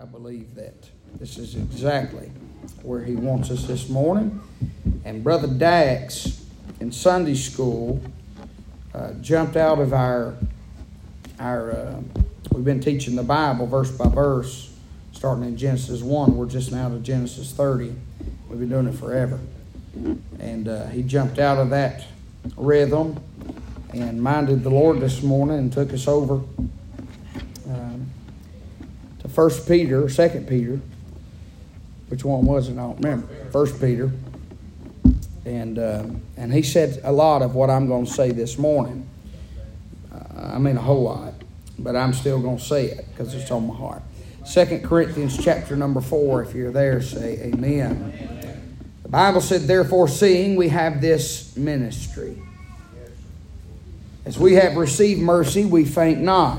I believe that this is exactly where he wants us this morning. And Brother Dax in Sunday school uh, jumped out of our our. Uh, we've been teaching the Bible verse by verse, starting in Genesis one. We're just now to Genesis thirty. We've been doing it forever, and uh, he jumped out of that rhythm and minded the Lord this morning and took us over First Peter, Second Peter. Which one was it? I don't remember. First Peter, and um, and he said a lot of what I'm going to say this morning. Uh, I mean a whole lot, but I'm still going to say it because it's on my heart. Second Corinthians chapter number four. If you're there, say Amen. The Bible said, "Therefore, seeing we have this ministry." As we have received mercy, we faint not,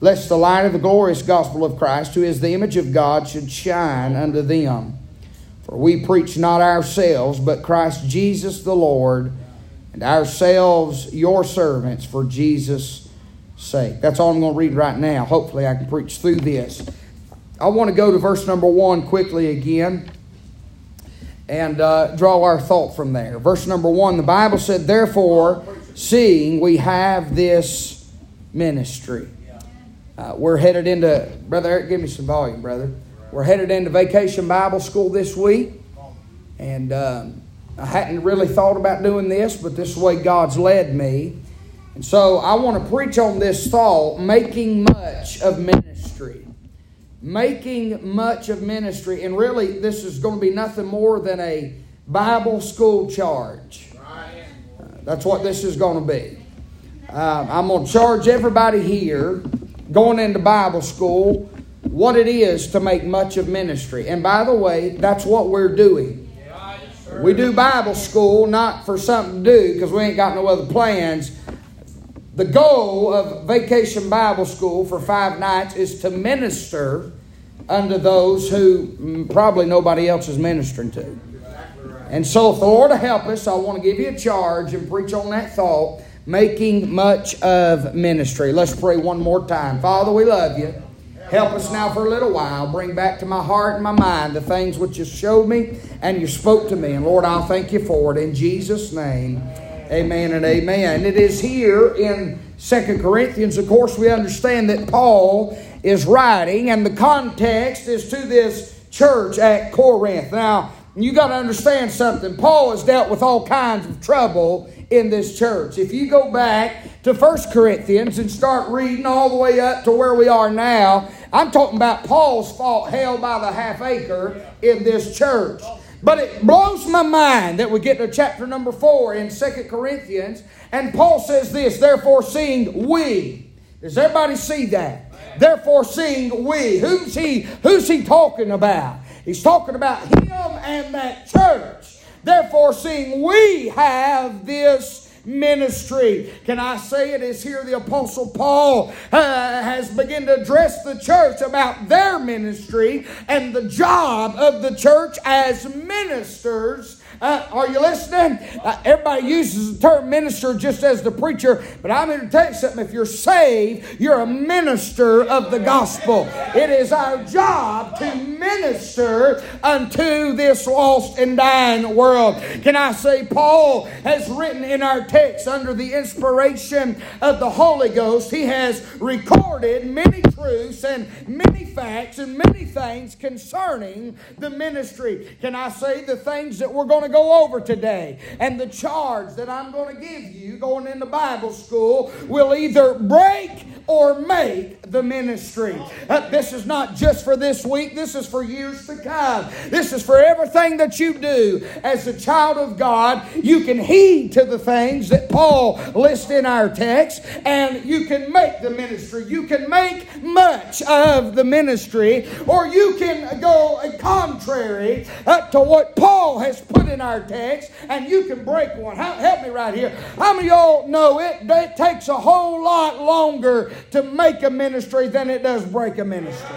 lest the light of the glorious gospel of Christ, who is the image of God, should shine unto them. For we preach not ourselves, but Christ Jesus the Lord, and ourselves your servants for Jesus' sake. That's all I'm going to read right now. Hopefully, I can preach through this. I want to go to verse number one quickly again and uh, draw our thought from there. Verse number one the Bible said, Therefore, seeing we have this ministry. Uh, we're headed into, Brother Eric, give me some volume, brother. We're headed into Vacation Bible School this week. And um, I hadn't really thought about doing this, but this is the way God's led me. And so I want to preach on this thought making much of ministry. Making much of ministry. And really, this is going to be nothing more than a Bible school charge. Uh, that's what this is going to be. Um, I'm going to charge everybody here going into Bible school what it is to make much of ministry. And by the way, that's what we're doing. We do Bible school not for something to do because we ain't got no other plans. The goal of Vacation Bible School for five nights is to minister unto those who mm, probably nobody else is ministering to. And so, if the Lord will help us, I want to give you a charge and preach on that thought making much of ministry. Let's pray one more time. Father, we love you. Help us now for a little while. Bring back to my heart and my mind the things which you showed me and you spoke to me. And Lord, I'll thank you for it in Jesus' name. Amen and amen. It is here in Second Corinthians, of course, we understand that Paul is writing, and the context is to this church at Corinth. Now, you got to understand something. Paul has dealt with all kinds of trouble in this church. If you go back to First Corinthians and start reading all the way up to where we are now, I'm talking about Paul's fought hell by the half acre in this church. But it blows my mind that we get to chapter number four in Second Corinthians, and Paul says this, therefore seeing we. Does everybody see that? Therefore seeing we. Who's he who's he talking about? He's talking about him and that church. Therefore, seeing we have this ministry. Can I say it is here the Apostle Paul uh, has begun to address the church about their ministry and the job of the church as ministers uh, are you listening? Uh, everybody uses the term minister just as the preacher, but I'm going to tell you something. If you're saved, you're a minister of the gospel. It is our job to minister unto this lost and dying world. Can I say, Paul has written in our text under the inspiration of the Holy Ghost, he has recorded many truths and many facts and many things concerning the ministry. Can I say the things that we're going to to go over today. And the charge that I'm going to give you going into Bible school will either break or make the ministry. Uh, this is not just for this week, this is for years to come. This is for everything that you do as a child of God. You can heed to the things that Paul lists in our text, and you can make the ministry. You can make much of the ministry, or you can go contrary uh, to what Paul has put in our text, and you can break one. Help me right here. How many of y'all know it? It takes a whole lot longer to make a ministry than it does break a ministry.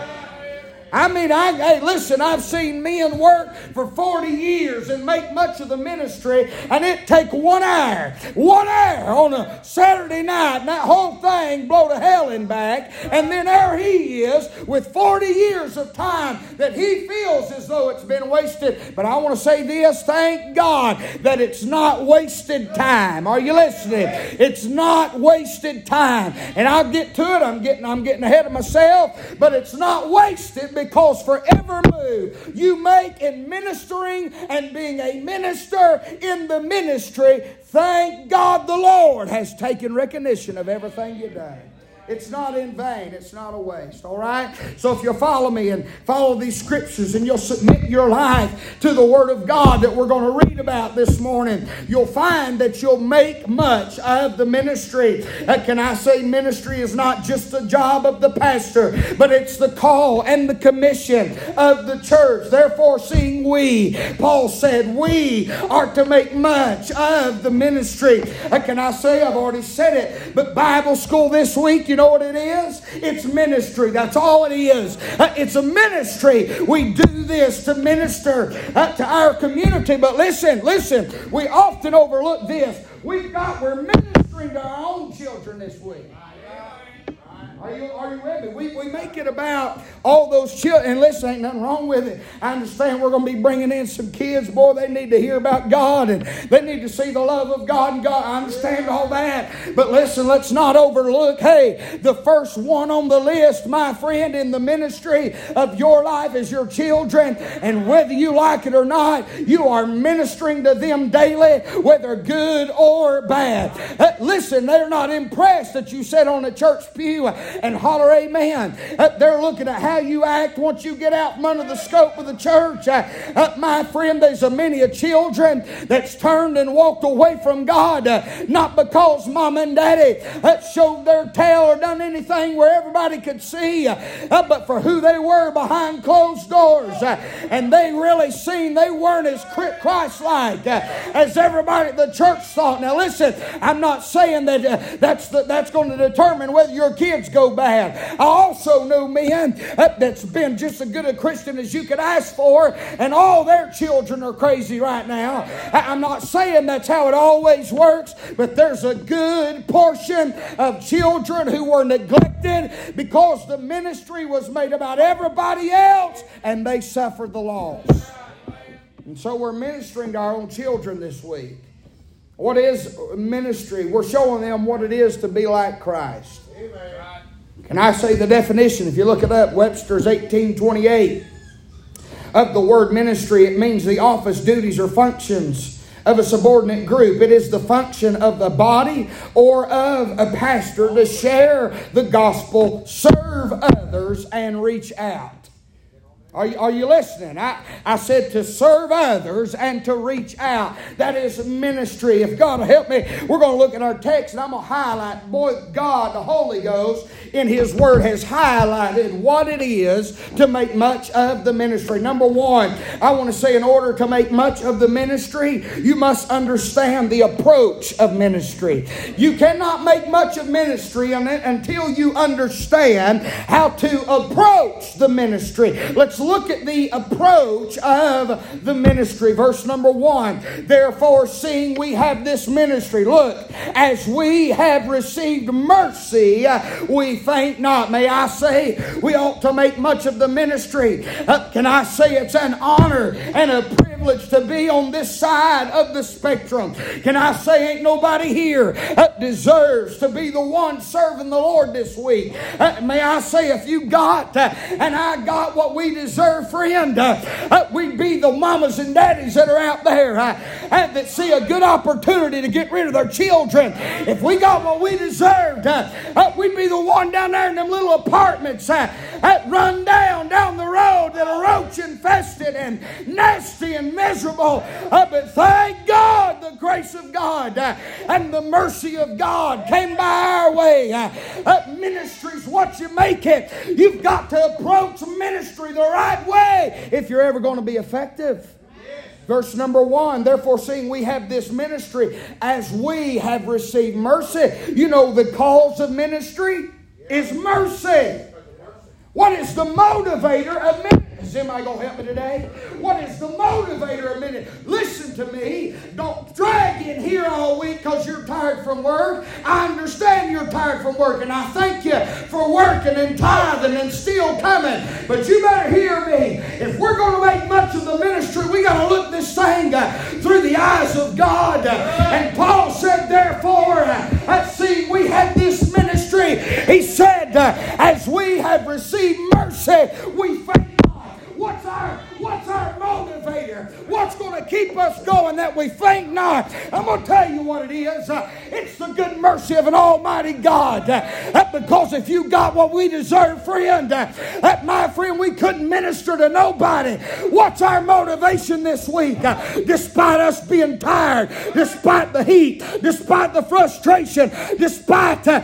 I mean, I, hey, listen, I've seen men work for 40 years and make much of the ministry, and it take one hour, one hour on a Saturday night, and that whole thing blow to hell and back, and then there he is with 40 years of time that he feels as though it's been wasted. But I want to say this, thank God that it's not wasted time. Are you listening? It's not wasted time. And I'll get to it. I'm getting I'm getting ahead of myself, but it's not wasted because for every move you make in ministering and being a minister in the ministry, thank God the Lord has taken recognition of everything you've done. It's not in vain. It's not a waste. All right? So if you'll follow me and follow these scriptures and you'll submit your life to the Word of God that we're going to read about this morning, you'll find that you'll make much of the ministry. Uh, can I say ministry is not just the job of the pastor, but it's the call and the commission of the church. Therefore, seeing we, Paul said, we are to make much of the ministry. Uh, can I say, I've already said it, but Bible school this week, you know what it is? It's ministry. That's all it is. Uh, it's a ministry. We do this to minister uh, to our community. But listen, listen, we often overlook this. We've got, we're ministering to our own children this week. Are you, are you with me? We, we make it about all those children. And listen, ain't nothing wrong with it. I understand we're going to be bringing in some kids. Boy, they need to hear about God and they need to see the love of God and God. I understand all that. But listen, let's not overlook hey, the first one on the list, my friend, in the ministry of your life is your children. And whether you like it or not, you are ministering to them daily, whether good or bad. Uh, listen, they're not impressed that you sit on a church pew and holler amen. Uh, they're looking at how you act once you get out from under the scope of the church. Uh, uh, my friend, there's a many of children that's turned and walked away from God, uh, not because mom and daddy uh, showed their tail or done anything where everybody could see, uh, but for who they were behind closed doors. and they really seen they weren't as Christ-like as everybody at the church thought. Now listen, I'm not saying that that's the, that's going to determine whether your kids go go bad. I also know men uh, that's been just as good a Christian as you could ask for, and all their children are crazy right now. I'm not saying that's how it always works, but there's a good portion of children who were neglected because the ministry was made about everybody else and they suffered the loss. And so we're ministering to our own children this week. What is ministry? We're showing them what it is to be like Christ. Amen. Can I say the definition? If you look it up, Webster's 1828 of the word ministry, it means the office, duties, or functions of a subordinate group. It is the function of the body or of a pastor to share the gospel, serve others, and reach out. Are you, are you listening? I, I said to serve others and to reach out. That is ministry. If God will help me, we're going to look at our text and I'm going to highlight, boy, God, the Holy Ghost, in His Word has highlighted what it is to make much of the ministry. Number one, I want to say, in order to make much of the ministry, you must understand the approach of ministry. You cannot make much of ministry until you understand how to approach the ministry. Let's look at the approach of the ministry. Verse number one Therefore, seeing we have this ministry, look, as we have received mercy, we faint not. May I say, we ought to make much of the ministry. Uh, can I say it's an honor and a privilege to be on this side of the spectrum? Can I say, ain't nobody here that deserves to be the one serving the Lord this week? Uh, may I say, if you got uh, and I got what we deserve, friend. Uh, uh, we'd be the mamas and daddies that are out there uh, that see a good opportunity to get rid of their children. If we got what we deserved, uh, uh, we'd be the one down there in them little apartments uh, that run down down the road that are roach infested and nasty and miserable. but thank God God, the grace of God, uh, and the mercy of God came by our way. Uh, uh, ministry's what you make it. You've got to approach ministry the right way if you're ever going to be effective. Verse number one, therefore, seeing we have this ministry as we have received mercy. You know, the cause of ministry is mercy. What is the motivator of ministry? Is anybody going to help me today? What is the motivator of ministry? Listen to me. Don't drag in here all week because you're tired from work. I understand you're tired from work, and I thank you for working and tithing and still coming. But you better hear me. If we're going to make much of the ministry, we got to look this thing uh, through the eyes of God. And Paul said, therefore, uh, let's see, we had this He said, uh, as we have received mercy, we faith What's our what's our motivator? What's going to keep us going that we faint not? I'm going to tell you what it is. It's the good mercy of an Almighty God. Because if you got what we deserve, friend, that my friend, we couldn't minister to nobody. What's our motivation this week? Despite us being tired, despite the heat, despite the frustration, despite uh,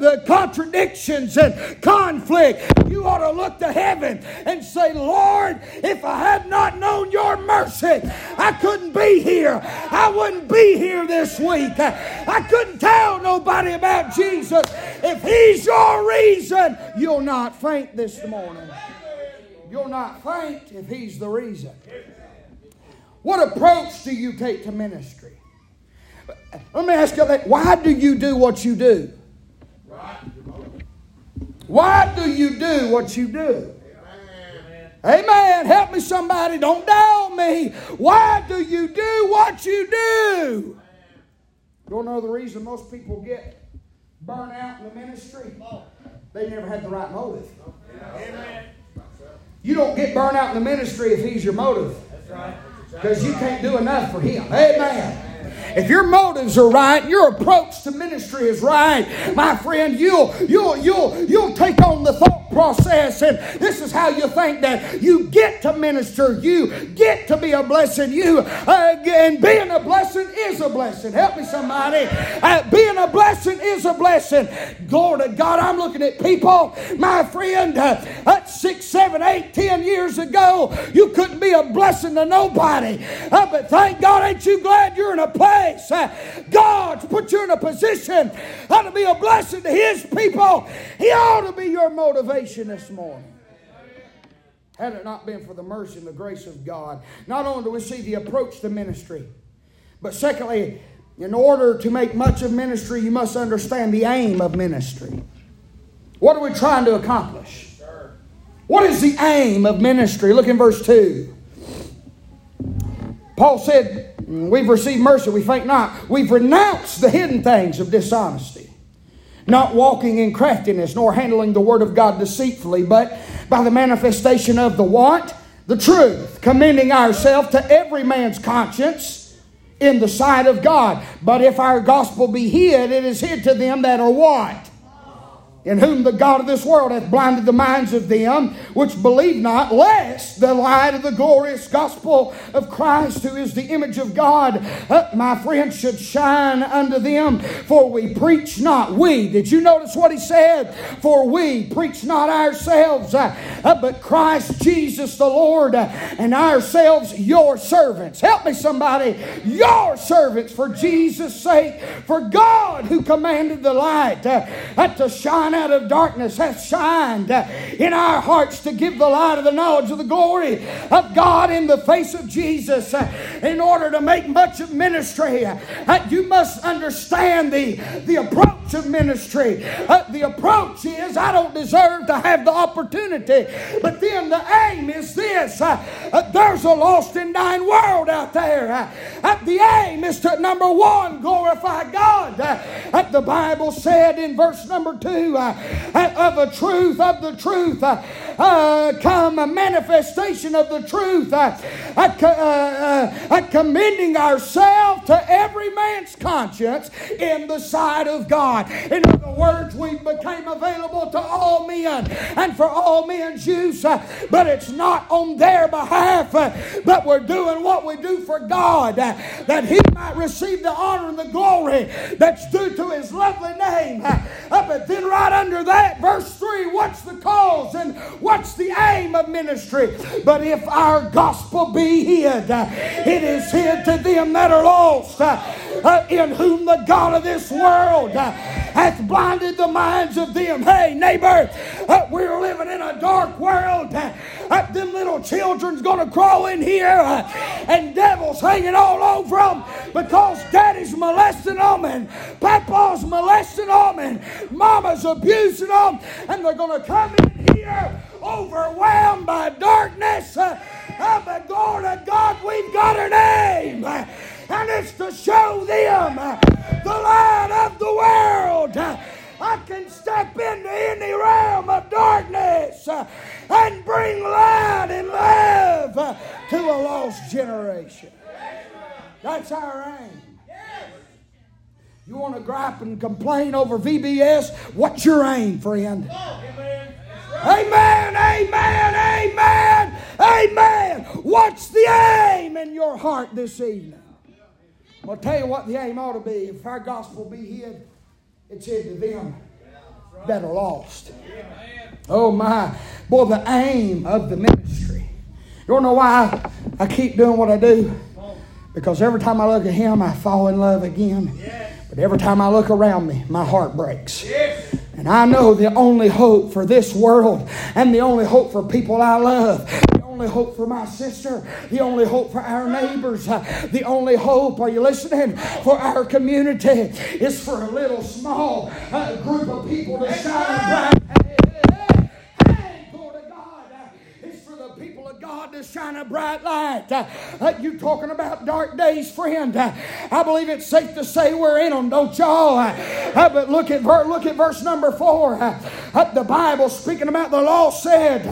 the contradictions and conflict, you ought to look to heaven and say. Lord, if I had not known your mercy, I couldn't be here. I wouldn't be here this week. I couldn't tell nobody about Jesus. If He's your reason, you'll not faint this morning. You'll not faint if He's the reason. What approach do you take to ministry? Let me ask you that. Why do you do what you do? Why do you do what you do? Amen. Help me, somebody. Don't doubt me. Why do you do what you do? You don't know the reason most people get burnt out in the ministry? They never had the right motive. Amen. You don't get burnt out in the ministry if he's your motive. Because you can't do enough for him. Amen. If your motives are right, your approach to ministry is right, my friend, you'll you'll you'll you'll take on the thought process and this is how you think that you get to minister, you get to be a blessing, you uh, and being a blessing is a blessing. Help me somebody. Uh, being a blessing is a blessing. Glory to God. I'm looking at people, my friend, uh, six, seven, eight, ten years ago, you couldn't be a blessing to nobody. Uh, but thank God, ain't you glad you're in a place. Uh, God's put you in a position to be a blessing to His people. He ought to be your motivation this morning. Had it not been for the mercy and the grace of God, not only do we see the approach to ministry, but secondly, in order to make much of ministry, you must understand the aim of ministry. What are we trying to accomplish? What is the aim of ministry? Look in verse 2. Paul said, We've received mercy, we faint not. We've renounced the hidden things of dishonesty, not walking in craftiness, nor handling the word of God deceitfully, but by the manifestation of the what? The truth, commending ourselves to every man's conscience in the sight of God. But if our gospel be hid, it is hid to them that are what? In whom the God of this world hath blinded the minds of them which believe not, lest the light of the glorious gospel of Christ, who is the image of God, uh, my friends, should shine unto them. For we preach not, we, did you notice what he said? For we preach not ourselves, uh, uh, but Christ Jesus the Lord, uh, and ourselves your servants. Help me, somebody, your servants for Jesus' sake, for God who commanded the light uh, uh, to shine out of darkness hath shined in our hearts to give the light of the knowledge of the glory of God in the face of Jesus. In order to make much of ministry, you must understand the, the approach of ministry. Uh, the approach is I don't deserve to have the opportunity, but then the aim is this uh, uh, there's a lost and dying world out there. The aim is to, number one, glorify God. The Bible said in verse number two, uh, of the truth, of the truth, uh, uh, come a manifestation of the truth, uh, uh, uh, commending ourselves to every man's conscience in the sight of God. In other words, we became available to all men and for all men's use, uh, but it's not on their behalf, uh, but we're doing what we do for God, uh, that He might receive the honor and the glory that's due to His lovely name. But then, right under that, verse 3 what's the cause and what's the aim of ministry? But if our gospel be hid, it is hid to them that are lost, Uh, in whom the God of this world uh, hath blinded the minds of them. Hey, neighbor, uh, we're living in a dark world. them little children's going to crawl in here and devils hanging all over them because daddy's molesting them and papa's molesting them and mama's abusing them and they're going to come in here overwhelmed by darkness. Uh, oh, but glory to God, we've got a name. And it's to show them uh, the light of the world. I can step into any realm of darkness uh, and bring light and love uh, to a lost generation. That's our aim. You want to gripe and complain over VBS? What's your aim, friend? Amen. Amen, amen, amen, amen. What's the aim in your heart this evening? I'll tell you what the aim ought to be. If our gospel be hid, it's hid to them that are lost. Oh my. Boy, the aim of the ministry. You don't know why I keep doing what I do? Because every time I look at him, I fall in love again. But every time I look around me, my heart breaks. And I know the only hope for this world and the only hope for people I love only hope for my sister, the only hope for our neighbors, uh, the only hope, are you listening, for our community is for a little small uh, group of people to shine bright. God to shine a bright light. Uh, uh, you talking about dark days, friend? Uh, I believe it's safe to say we're in them, don't y'all? Uh, uh but look at look at verse number four. Uh, the Bible speaking about the law said,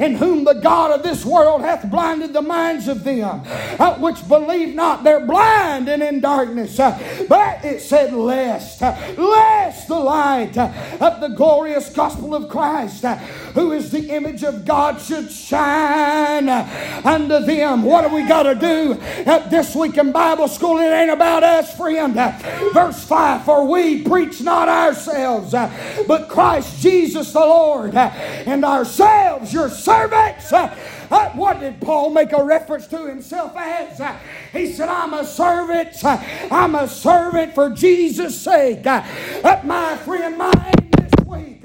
"In whom the God of this world hath blinded the minds of them which believe not." They're blind and in darkness. but it said, "Lest, lest the light of the glorious gospel of Christ, who is the image of God, should shine." Uh, unto them. What do we got to do at this week in Bible school? It ain't about us, friend. Uh, verse 5 For we preach not ourselves, but Christ Jesus the Lord, and ourselves your servants. What did Paul make a reference to himself as? He said, I'm a servant. I'm a servant for Jesus' sake. My friend, my aim this week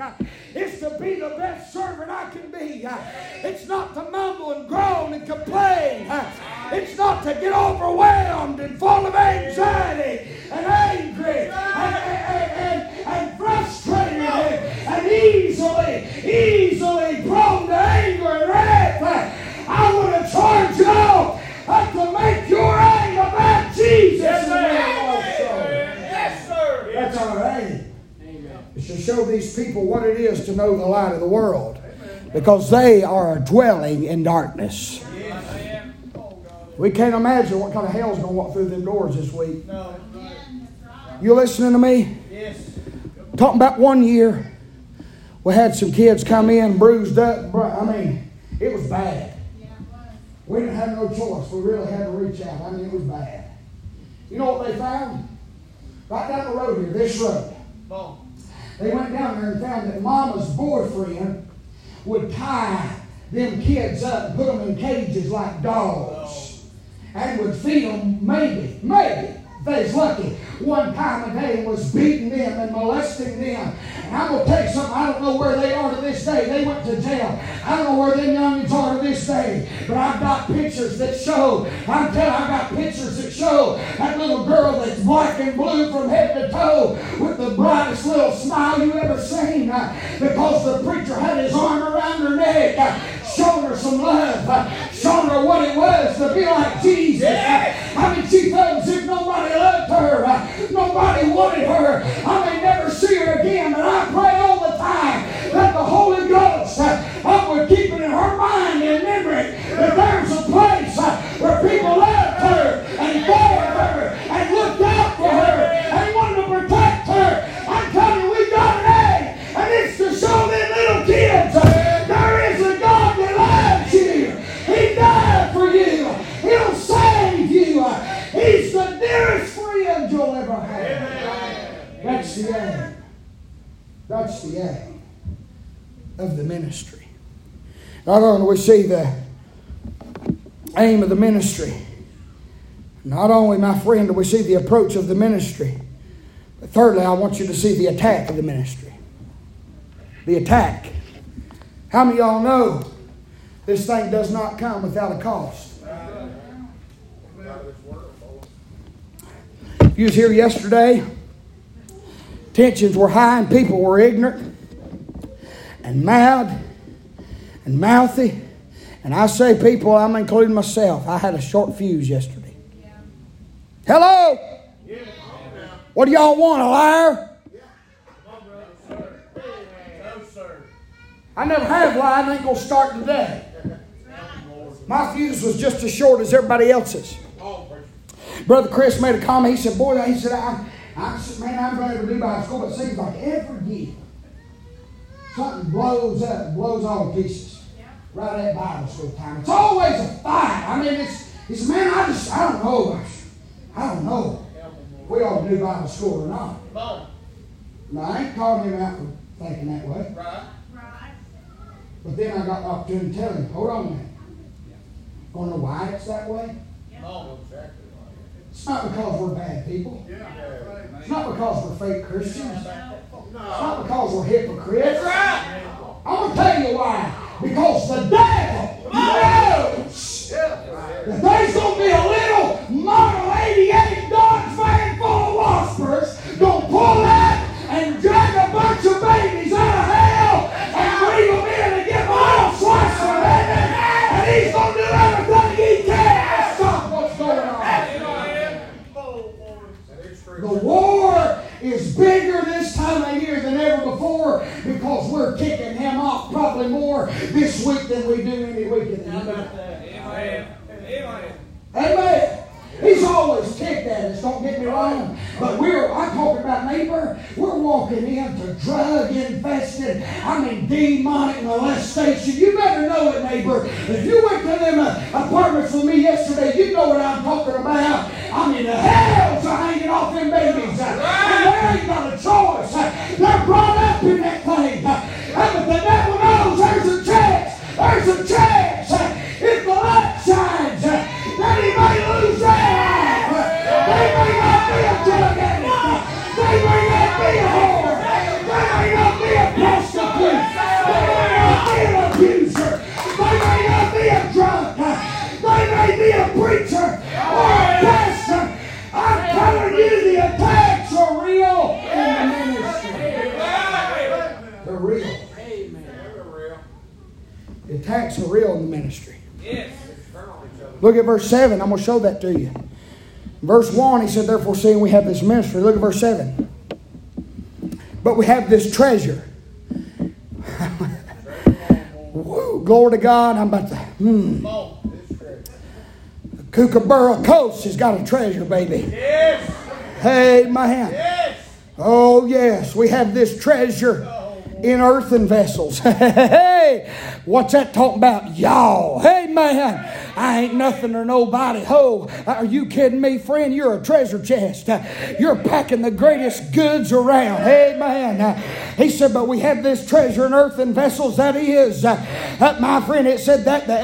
is to be the best servant I can be. It's not to mumble and groan and complain. It's not to get overwhelmed and full of anxiety show these people what it is to know the light of the world because they are dwelling in darkness. We can't imagine what kind of hell's going to walk through them doors this week. You listening to me? Talking about one year, we had some kids come in bruised up. I mean, it was bad. We didn't have no choice. We really had to reach out. I mean, it was bad. You know what they found? Right down the road here, this road. They went down there and found that mama's boyfriend would tie them kids up and put them in cages like dogs and would feed them maybe, maybe they was lucky one time a day was beating them and molesting them. And I'm going to tell you something, I don't know where they are to this day. They went to jail. I don't know where them youngins are to this day. But I've got pictures that show, I'm telling you, I've got pictures that show that little girl that's black and blue from head to toe with the brightest little smile you ever seen uh, because the preacher had his arm around her neck. Uh, showing her some love, uh, showing her what it was to be like Jesus. Uh, I mean, she felt nobody wanted her. I Not only do we see the aim of the ministry, not only, my friend, do we see the approach of the ministry, but thirdly, I want you to see the attack of the ministry. The attack. How many y'all know this thing does not come without a cost? If You was here yesterday. Tensions were high and people were ignorant and mad and mouthy. And I say people, I'm including myself. I had a short fuse yesterday. Hello? What do y'all want, a liar? No, sir. I never have lied. I ain't going to start today. My fuse was just as short as everybody else's. Brother Chris made a comment. He said, Boy, he said, I, I man, I'm glad to do by school, but it seems like every year something blows up, blows all to pieces. Right at Bible school time. It's always a fight. I mean, it's, it's man, I just, I don't know. I don't know. We all do Bible school or not. Now, I ain't calling him out for thinking that way. Right. Right. But then I got the opportunity to tell him, hold on a minute. Want to know why it's that way? No, exactly. It's not because we're bad people. It's not because we're fake Christians. It's not because we're hypocrites. I'm going to tell you why. Because the devil knows. That there's going to be a little Model 88 Dodge van full of waspers going to pull out and drag a bunch of babies out of hell and bring them in and get oil slicer and he's going to do everything he can to stop what's going on. The war is bigger this time of year than ever before because we're kicking him off probably more this week than we do any week in the year. Amen. Amen. He's always ticked at us, don't get me wrong. But we're, I'm talking about neighbor, we're walking into drug infested, I mean demonic molestation. You better know it, neighbor. If you went to them uh, apartments with me yesterday, verse 7. I'm going to show that to you. Verse 1, he said, Therefore, seeing we have this ministry. Look at verse 7. But we have this treasure. Woo, glory to God. I'm about to. Hmm. Kookaburra Coast has got a treasure, baby. Yes. Hey, my hand. Yes. Oh, yes. We have this treasure in earthen vessels. hey, what's that talking about? Y'all. Hey, man. I ain't nothing or nobody. Ho, are you kidding me, friend? You're a treasure chest. You're packing the greatest goods around. Amen. He said, but we have this treasure in earthen vessels. That is, uh, my friend, it said that the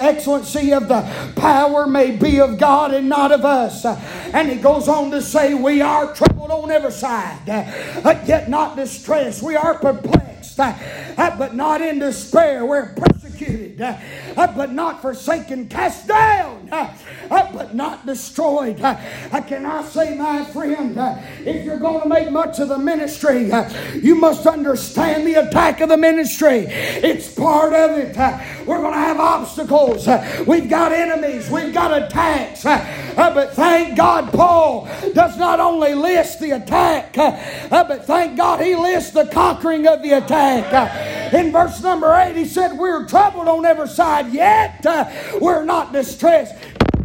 excellency of the power may be of God and not of us. And he goes on to say, we are troubled on every side, but yet not distressed. We are perplexed, but not in despair. We're persecuted, Uh, but not forsaken, cast down, Uh, uh, but not destroyed. Can I say, my friend, if you're going to make much of the ministry, you must understand the attack of the ministry. It's part of it. We're going to have obstacles. We've got enemies. We've got attacks. But thank God, Paul does not only list the attack, but thank God he lists the conquering of the attack. In verse number 8, he said, We're troubled on every side, yet we're not distressed.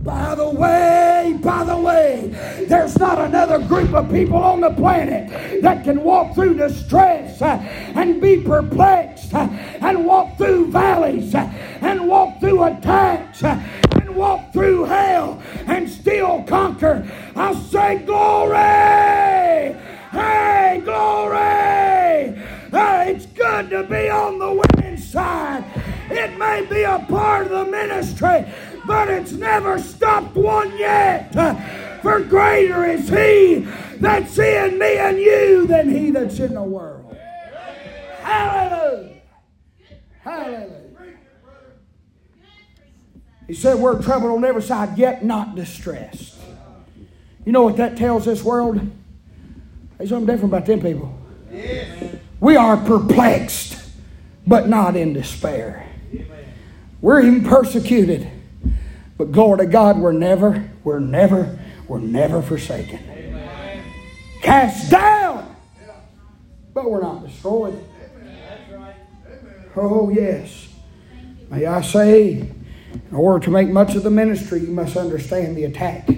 By the way, by the way, there's not another group of people on the planet that can walk through distress and be perplexed and walk through valleys and walk through attacks and walk through hell and still conquer. I say, Glory! Hey, glory! it's good to be on the winning side. It may be a part of the ministry, but it's never stopped one yet. For greater is He that's in me and you than He that's in the world. Hallelujah. Hallelujah. He said, We're troubled on every side, yet not distressed. You know what that tells this world? There's something different about them people. We are perplexed, but not in despair. We're even persecuted. But glory to God, we're never, we're never, we're never forsaken. Cast down, but we're not destroyed. Oh, yes. May I say, in order to make much of the ministry, you must understand the attack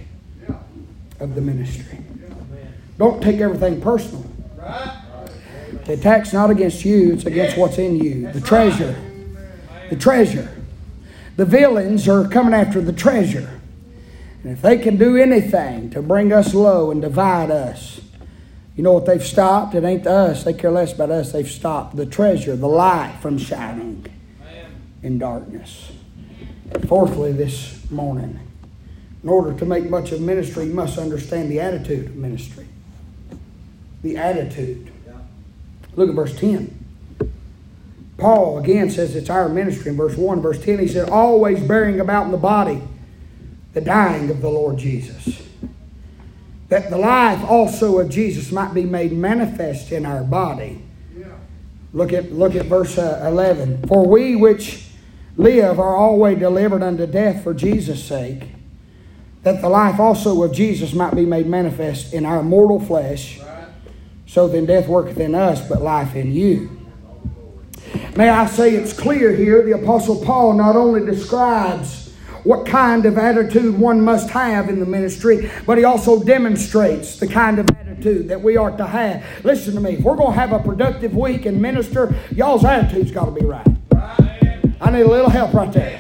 of the ministry. Don't take everything personal. The attack's not against you, it's against what's in you. The treasure. The treasure. The villains are coming after the treasure. And if they can do anything to bring us low and divide us, you know what they've stopped? It ain't us. They care less about us. They've stopped the treasure, the light from shining in darkness. Fourthly, this morning, in order to make much of ministry, you must understand the attitude of ministry. The attitude. Look at verse 10. Paul again says it's our ministry in verse 1. Verse 10, he said, always bearing about in the body the dying of the Lord Jesus. That the life also of Jesus might be made manifest in our body. Look at, look at verse uh, 11. For we which live are always delivered unto death for Jesus' sake that the life also of Jesus might be made manifest in our mortal flesh. So then death worketh in us, but life in you. May I say it's clear here, the Apostle Paul not only describes what kind of attitude one must have in the ministry, but he also demonstrates the kind of attitude that we are to have. Listen to me, if we're going to have a productive week and minister, y'all's attitude's got to be right. I need a little help right there.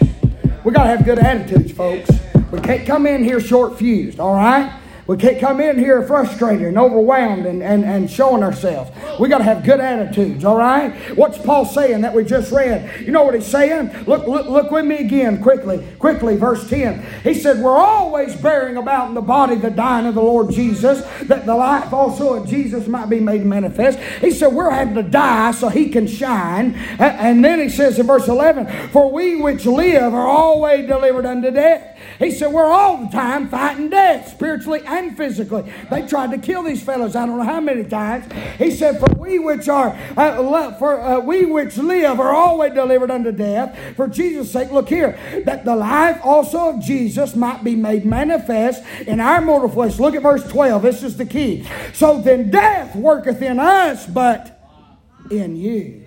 We got to have good attitudes, folks. We can't come in here short fused, all right? We can't come in here frustrated and overwhelmed and, and, and showing ourselves. We got to have good attitudes, all right? What's Paul saying that we just read? You know what he's saying? Look, look, look with me again, quickly, quickly, verse 10. He said, We're always bearing about in the body the dying of the Lord Jesus, that the life also of Jesus might be made manifest. He said, We're having to die so he can shine. And then he says in verse 11, For we which live are always delivered unto death. He said, We're all the time fighting death, spiritually and physically. They tried to kill these fellows, I don't know how many times. He said, For we which are, uh, for uh, we which live are always delivered unto death, for Jesus' sake. Look here, that the life also of Jesus might be made manifest in our mortal flesh. Look at verse 12. This is the key. So then death worketh in us, but in you.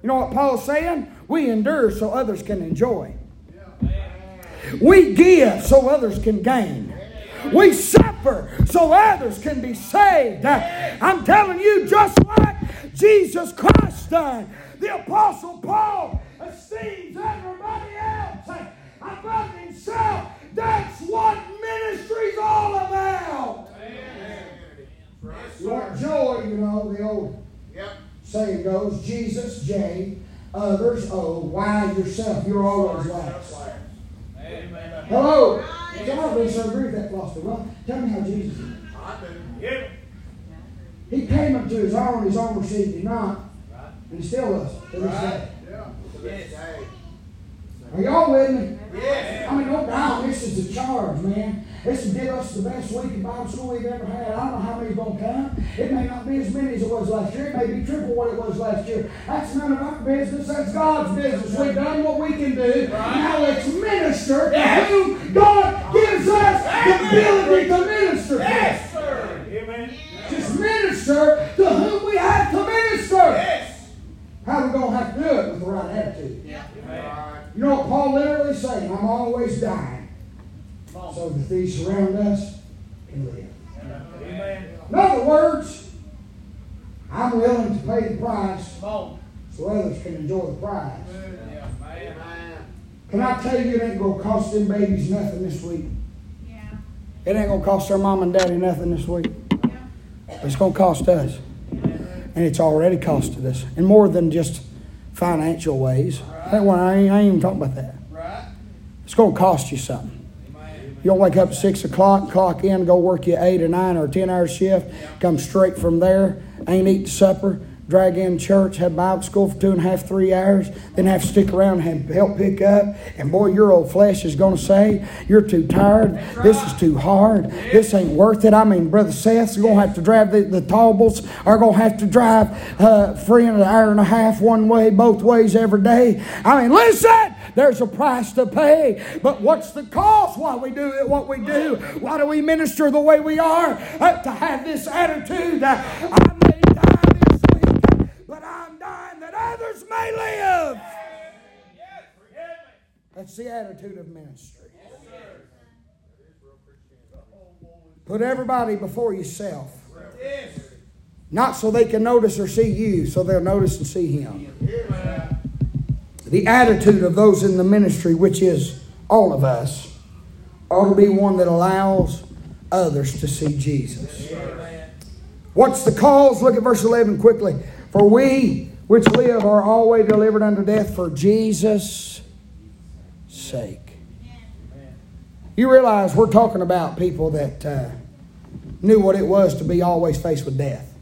You know what Paul's saying? We endure so others can enjoy. We give so others can gain. We suffer so others can be saved. I'm telling you, just like Jesus Christ done, the Apostle Paul esteems everybody else above himself. That's what ministry's all about. Lord joy, you know, the old yep. saying goes Jesus, J, others, O, why yourself? You're always last. Hello. Some of us agree with that philosophy. Well, tell me how Jesus did. He came up to his own, his own received him not. And he still does to this day. Are y'all with me? Yes. I mean, no doubt this is a charge, man. This will give us the best week of Bible school we've ever had. I don't know how many's going to come. It may not be as many as it was last year. It may be triple what it was last year. That's none of our business. That's God's business. We've done what we can do. Now let's minister yes. to whom God gives us the ability to minister yes, sir. Amen. Just minister to whom we have to minister. Yes. How are we going to have to do it with the right attitude? Yeah. You know what Paul literally saying? I'm always dying so that these surround us can live. In other words, I'm willing to pay the price so others can enjoy the prize. Can I tell you it ain't going to cost them babies nothing this week? Yeah. It ain't going to cost their mom and daddy nothing this week. Yeah. It's going to cost us. Yeah. And it's already costed us, in more than just financial ways. That one, I ain't, I ain't even talking about that. It's going to cost you something. You don't wake up at 6 o'clock, clock in, go work your 8 or 9 or 10 hour shift, come straight from there, ain't eat supper, drag in church, have Bible school for two and a half, three hours, then have to stick around and help pick up. And boy, your old flesh is going to say, You're too tired. This is too hard. This ain't worth it. I mean, Brother Seth's going to have to drive the, the Taubles are going to have to drive uh, free an hour and a half one way, both ways every day. I mean, listen, there's a price to pay. But what's the cost? Why we do it, what we do? Why do we minister the way we are? Uh, to have this attitude. Uh, I may die this week, but I'm dying that others may live. That's the attitude of ministry. Put everybody before yourself. Not so they can notice or see you, so they'll notice and see him the attitude of those in the ministry, which is all of us, ought to be one that allows others to see Jesus. What's the cause? Look at verse 11 quickly. For we which live are always delivered unto death for Jesus' sake. You realize we're talking about people that uh, knew what it was to be always faced with death.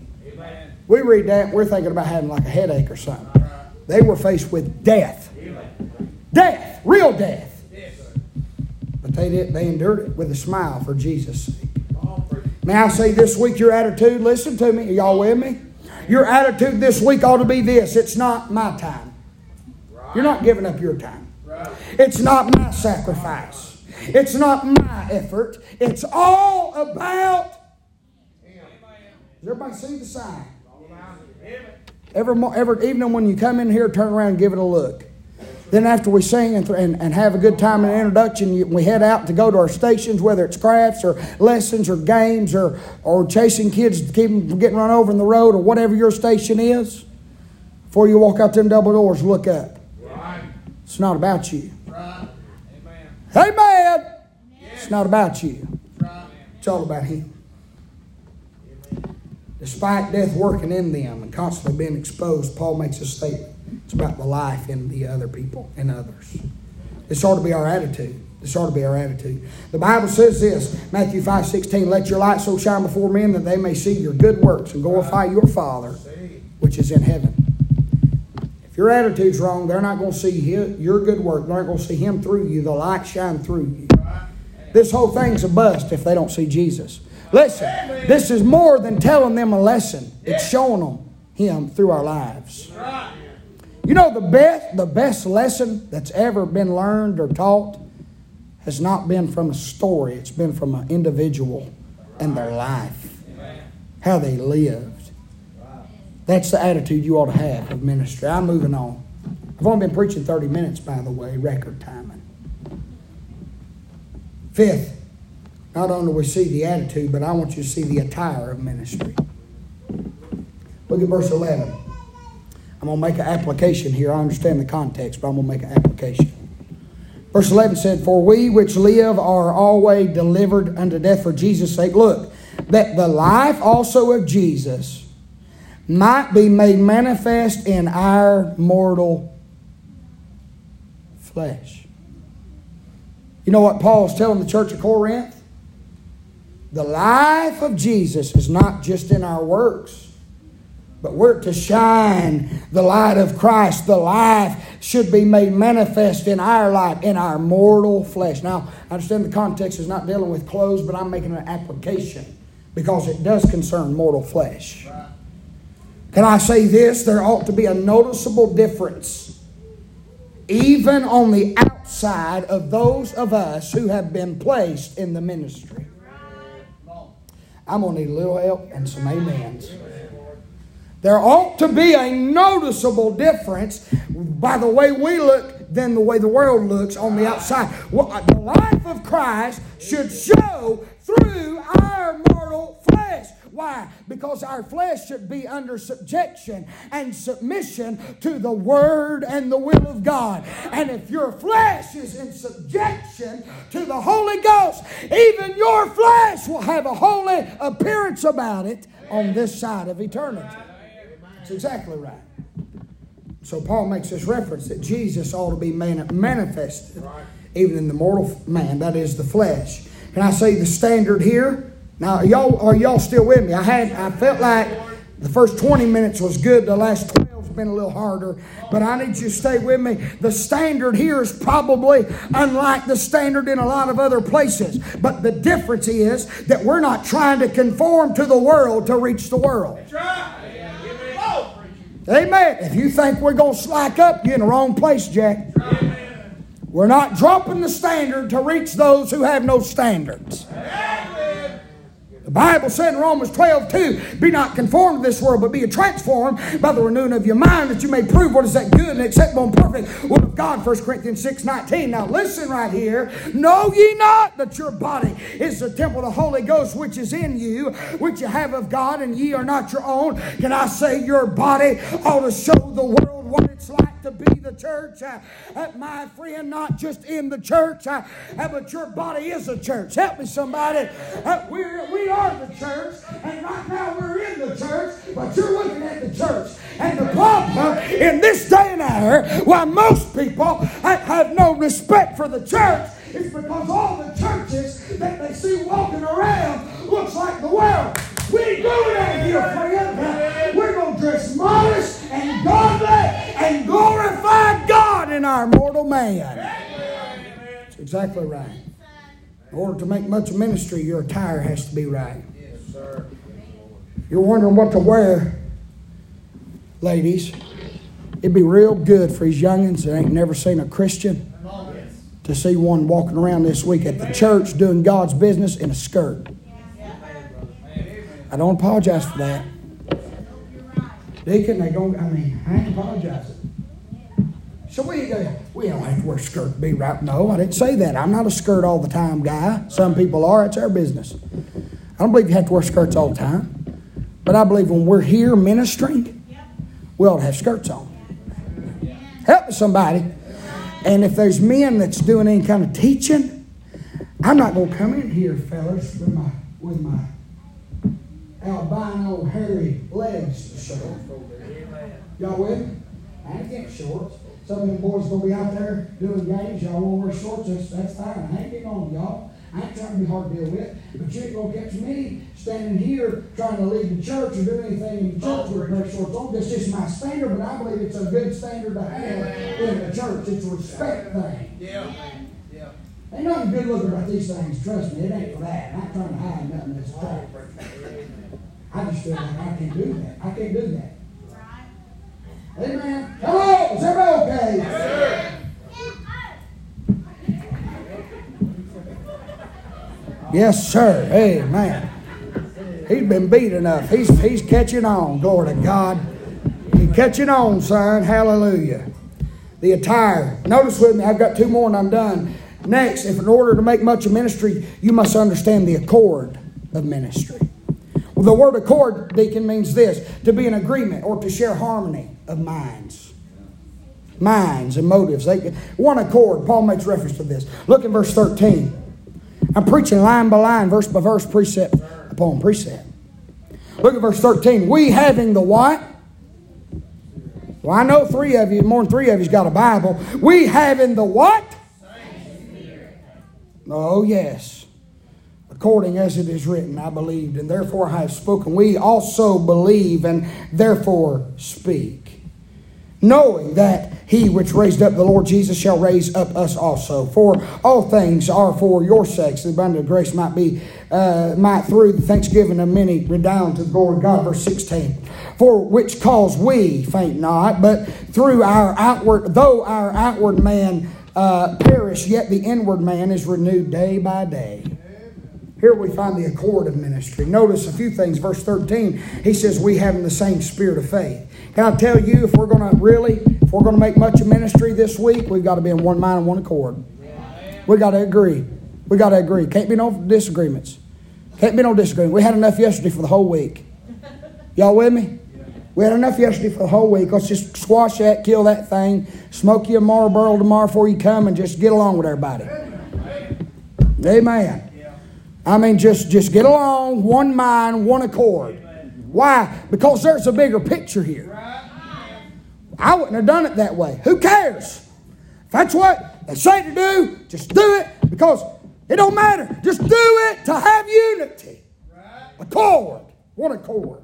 We read that, we're thinking about having like a headache or something. They were faced with death. Death, real death. But they did they endured it with a smile for Jesus' sake. May I say this week your attitude, listen to me, are y'all with me? Your attitude this week ought to be this it's not my time. You're not giving up your time. It's not my sacrifice. It's not my effort. It's all about. Everybody see the sign? Every, every evening when you come in here, turn around and give it a look. Then after we sing and, and, and have a good time and introduction, we head out to go to our stations, whether it's crafts or lessons or games or, or chasing kids to keep them from getting run over in the road or whatever your station is. Before you walk out them double doors, look up. Right. It's not about you. Right. Amen. Amen. It's not about you. Right. It's all about Him despite death working in them and constantly being exposed, Paul makes a statement. It's about the life in the other people and others. This ought to be our attitude. This ought to be our attitude. The Bible says this, Matthew 5 16, let your light so shine before men that they may see your good works and glorify your Father which is in heaven. If your attitude's wrong, they're not going to see your good work. They're not going to see Him through you. The light shine through you. This whole thing's a bust if they don't see Jesus. Listen, this is more than telling them a lesson. It's showing them Him through our lives. You know the best the best lesson that's ever been learned or taught has not been from a story. It's been from an individual and their life, how they lived. That's the attitude you ought to have of ministry. I'm moving on. I've only been preaching 30 minutes, by the way, record timing. Fifth, not only we see the attitude, but I want you to see the attire of ministry. Look at verse 11. I'm going to make an application here. I understand the context, but I'm going to make an application. Verse 11 said, For we which live are always delivered unto death for Jesus' sake. Look, that the life also of Jesus might be made manifest in our mortal flesh. You know what Paul's telling the church of Corinth? The life of Jesus is not just in our works, but we're to shine the light of Christ. The life should be made manifest in our life, in our mortal flesh. Now, I understand the context is not dealing with clothes, but I'm making an application because it does concern mortal flesh. Can I say this? There ought to be a noticeable difference, even on the outside of those of us who have been placed in the ministry. I'm going to need a little help and some amens. There ought to be a noticeable difference by the way we look than the way the world looks on the outside. Well, the life of Christ should show through our mortal. Why? Because our flesh should be under subjection and submission to the Word and the will of God. And if your flesh is in subjection to the Holy Ghost, even your flesh will have a holy appearance about it on this side of eternity. That's exactly right. So Paul makes this reference that Jesus ought to be manifested even in the mortal man, that is the flesh. Can I say the standard here? Now, y'all are y'all still with me? I had I felt like the first 20 minutes was good, the last 12 has been a little harder, but I need you to stay with me. The standard here is probably unlike the standard in a lot of other places, but the difference is that we're not trying to conform to the world to reach the world. Amen. If you think we're going to slack up, you're in the wrong place, Jack. We're not dropping the standard to reach those who have no standards. The Bible said in Romans 12, 2, be not conformed to this world, but be transformed by the renewing of your mind, that you may prove what is that good and acceptable and perfect will of God. 1 Corinthians 6, 19. Now listen right here. Know ye not that your body is the temple of the Holy Ghost which is in you, which you have of God, and ye are not your own. Can I say your body ought to show the world what it's like to be the church? Uh, uh, my friend, not just in the church, uh, but your body is a church. Help me, somebody. We're, we are the church, and right now we're in the church, but you're looking at the church. And the problem in this day and hour, why most people have no respect for the church, is because all the churches that they see walking around looks like the world. We ain't doing that here, friend. We're going to dress modest and godly and glorify God in our mortal man. That's exactly right. In order to make much ministry, your attire has to be right. Yes, sir. You're wondering what to wear, ladies. It'd be real good for these youngins that ain't never seen a Christian to see one walking around this week at the church doing God's business in a skirt. I don't apologize for that. Deacon, they don't, I mean, I ain't apologizing. So we, uh, we don't have to wear a skirt to be right. No, I didn't say that. I'm not a skirt all the time guy. Some people are. It's our business. I don't believe you have to wear skirts all the time. But I believe when we're here ministering, we ought to have skirts on. Help somebody. And if there's men that's doing any kind of teaching, I'm not going to come in here, fellas, with my, with my albino hairy legs to show. Y'all with me? I ain't getting shorts. Some of them boys gonna be out there doing games. Y'all won't wear shorts. That's, that's fine. I ain't getting on y'all. I ain't trying to be hard to deal with. But you ain't gonna catch me standing here trying to lead the church or do anything in the church with no shorts on. That's just my standard, but I believe it's a good standard to have in the church. It's a respect thing. Yeah. Yeah. Ain't nothing good looking about these things. Trust me, it ain't for that. I'm not trying to hide nothing that's true. I just feel like I can't do that. I can't do that. Right. Amen. Hello, is everybody okay? Yes, sir. Yes, sir. Amen. He's been beat enough. He's, he's catching on. Glory to God. He's catching on, son. Hallelujah. The attire. Notice with me, I've got two more and I'm done. Next, if in order to make much of ministry, you must understand the accord of ministry. The word accord, deacon, means this to be in agreement or to share harmony of minds. Minds and motives. They, one accord. Paul makes reference to this. Look at verse 13. I'm preaching line by line, verse by verse, precept upon precept. Look at verse 13. We having the what? Well, I know three of you, more than three of you's got a Bible. We having the what? Oh, yes. According as it is written, I believed, and therefore I have spoken. We also believe, and therefore speak knowing that he which raised up the Lord Jesus shall raise up us also. For all things are for your sakes. The abundant grace might be, uh, might through the thanksgiving of many redound to the glory of God. Verse 16. For which cause we faint not, but through our outward, though our outward man uh, perish, yet the inward man is renewed day by day. Here we find the accord of ministry. Notice a few things. Verse 13, he says, We have the same spirit of faith. Can I tell you, if we're going to really, if we're going to make much of ministry this week, we've got to be in one mind and one accord. we got to agree. we got to agree. Can't be no disagreements. Can't be no disagreement. We had enough yesterday for the whole week. Y'all with me? We had enough yesterday for the whole week. Let's just squash that, kill that thing, smoke you a Marlboro tomorrow before you come, and just get along with everybody. Amen. I mean, just just get along, one mind, one accord. Why? Because there's a bigger picture here. I wouldn't have done it that way. Who cares? If that's what they say to do, just do it because it don't matter. Just do it to have unity. Accord. One accord.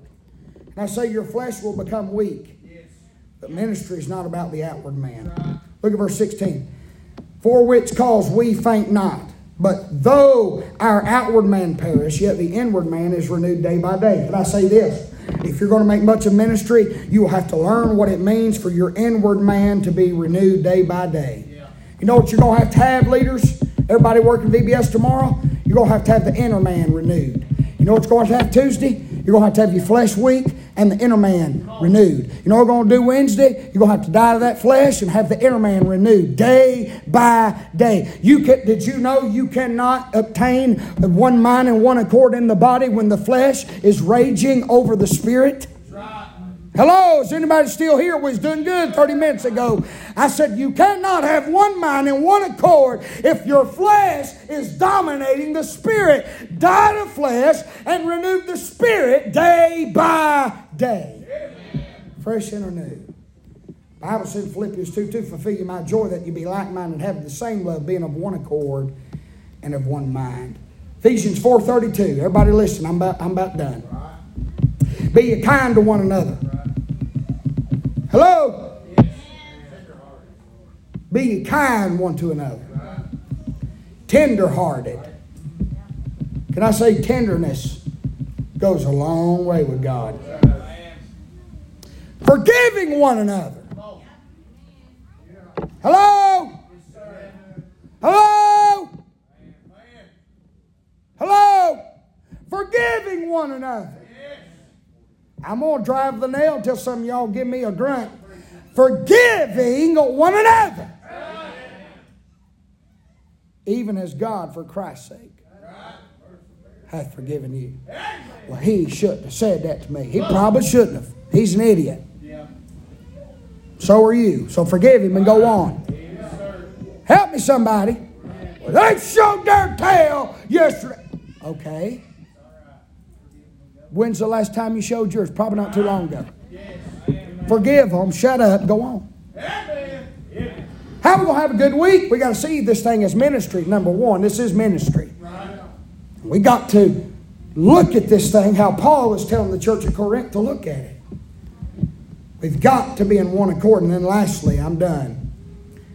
And I say your flesh will become weak. But ministry is not about the outward man. Look at verse 16. For which cause we faint not. But though our outward man perish, yet the inward man is renewed day by day. Can I say this? If you're going to make much of ministry, you will have to learn what it means for your inward man to be renewed day by day. Yeah. You know what you're going to have to have, leaders? Everybody working VBS tomorrow? You're going to have to have the inner man renewed. You know what's going to have Tuesday? You're going to have to have your flesh weak and the inner man renewed. You know what we're going to do Wednesday? You're going to have to die to that flesh and have the inner man renewed day by day. You can, did you know you cannot obtain one mind and one accord in the body when the flesh is raging over the spirit? Hello, is anybody still here? We was doing good 30 minutes ago. I said, You cannot have one mind and one accord if your flesh is dominating the spirit. Die to flesh and renew the spirit day by day. Fresh and renewed. Bible said in Philippians 2 2, fulfill you my joy that you be like minded, having the same love, being of one accord and of one mind. Ephesians 4.32. Everybody listen, I'm about, I'm about done. Be kind to one another Hello? Be kind one to another. Tender hearted. Can I say tenderness goes a long way with God? Forgiving one another. Hello? Hello? Hello? Forgiving one another. I'm going to drive the nail until some of y'all give me a grunt. Forgiving one another. Even as God, for Christ's sake, hath forgiven you. Well, he shouldn't have said that to me. He probably shouldn't have. He's an idiot. So are you. So forgive him and go on. Help me, somebody. Well, they showed their tail yesterday. Okay. When's the last time you showed yours? Probably not too long ago. Forgive them, shut up, go on. How are we going to have a good week? We got to see this thing as ministry. Number one, this is ministry. We got to look at this thing how Paul was telling the church of Corinth to look at it. We've got to be in one accord. And then lastly, I'm done.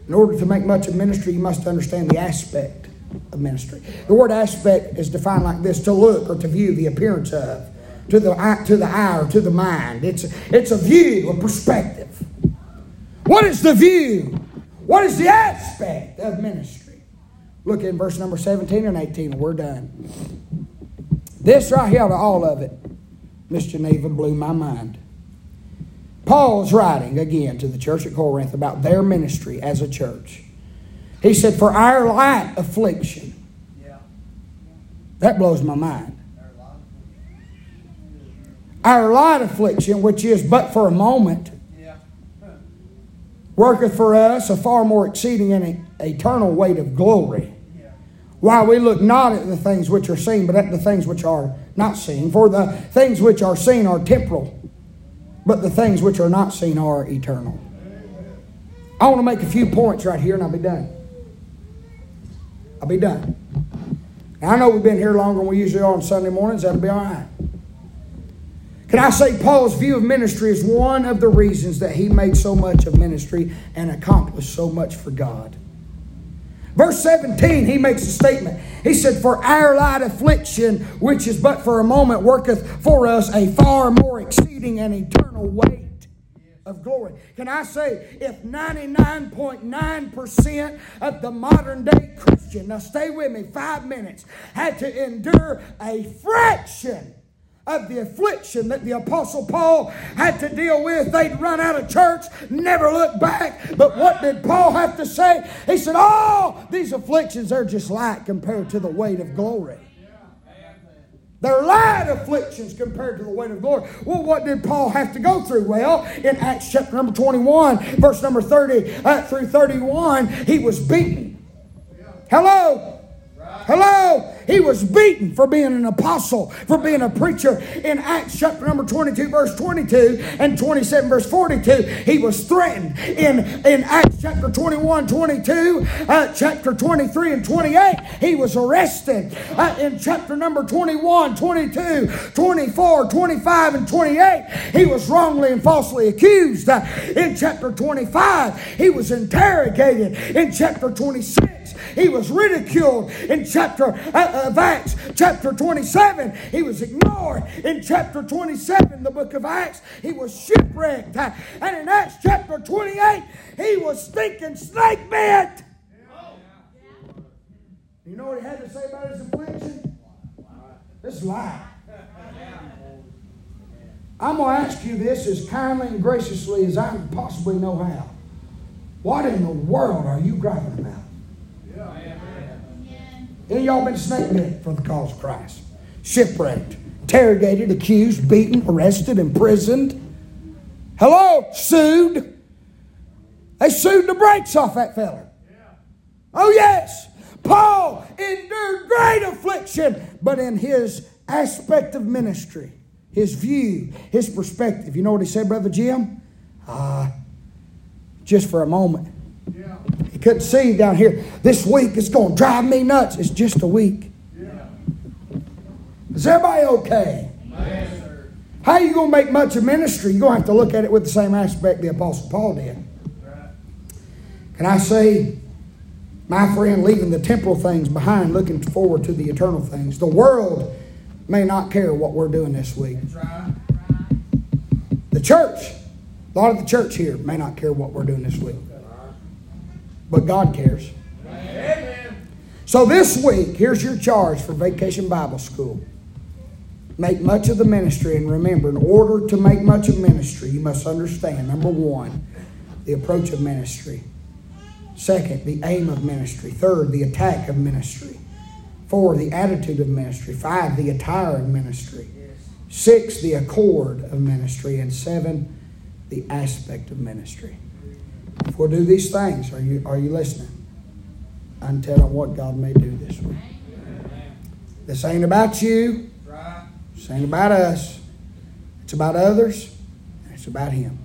In order to make much of ministry, you must understand the aspect of ministry. The word aspect is defined like this to look or to view the appearance of to the eye, to the eye or to the mind. It's, it's a view, a perspective. What is the view? What is the aspect of ministry? Look in verse number 17 and 18, and we're done. This right here, to all of it, Miss Geneva blew my mind. Paul's writing again to the church at Corinth about their ministry as a church. He said, For our light affliction. That blows my mind our light affliction, which is but for a moment, worketh for us a far more exceeding and eternal weight of glory. While we look not at the things which are seen, but at the things which are not seen. For the things which are seen are temporal, but the things which are not seen are eternal. I want to make a few points right here and I'll be done. I'll be done. Now, I know we've been here longer than we usually are on Sunday mornings. That'll be all right. Can I say Paul's view of ministry is one of the reasons that he made so much of ministry and accomplished so much for God? Verse 17, he makes a statement. He said, For our light affliction, which is but for a moment, worketh for us a far more exceeding and eternal weight of glory. Can I say, if 99.9% of the modern day Christian, now stay with me five minutes, had to endure a fraction of the affliction that the Apostle Paul had to deal with. They'd run out of church, never look back. But what did Paul have to say? He said, Oh, these afflictions are just light compared to the weight of glory. They're light afflictions compared to the weight of glory. Well, what did Paul have to go through? Well, in Acts chapter number 21, verse number 30 uh, through 31, he was beaten. Hello? Hello? He was beaten for being an apostle, for being a preacher. In Acts chapter number 22, verse 22 and 27, verse 42, he was threatened. In, in Acts chapter 21, 22, uh, chapter 23 and 28, he was arrested. Uh, in chapter number 21, 22, 24, 25, and 28, he was wrongly and falsely accused. Uh, in chapter 25, he was interrogated. In chapter 26, he was ridiculed. In chapter uh, of Acts, chapter 27, he was ignored. In chapter 27, the book of Acts, he was shipwrecked. And in Acts chapter 28, he was stinking snake bit. You know what he had to say about his affliction? This lie. I'm going to ask you this as kindly and graciously as I possibly know how. What in the world are you griping about? Any of y'all been snake bit for the cause of Christ? Shipwrecked, interrogated, accused, beaten, arrested, imprisoned. Hello? Sued. They sued the brakes off that fella. Oh, yes. Paul endured great affliction, but in his aspect of ministry, his view, his perspective, you know what he said, Brother Jim? Ah, uh, just for a moment. Couldn't see down here. This week is going to drive me nuts. It's just a week. Is everybody okay? How are you going to make much of ministry? You're going to have to look at it with the same aspect the Apostle Paul did. Can I say, my friend, leaving the temporal things behind, looking forward to the eternal things? The world may not care what we're doing this week. The church a lot of the church here may not care what we're doing this week, but God cares. Amen. So this week, here's your charge for Vacation Bible School. Make much of the ministry, and remember, in order to make much of ministry, you must understand number one, the approach of ministry. Second, the aim of ministry. Third, the attack of ministry. Four, the attitude of ministry. Five, the attire of ministry. Six, the accord of ministry. And seven, the aspect of ministry. We'll do these things, are you, are you listening? I'm telling what God may do this week. This ain't about you. This ain't about us. It's about others. it's about Him.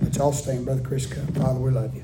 Let's all stand, Brother Chris. Come. Father, we love you.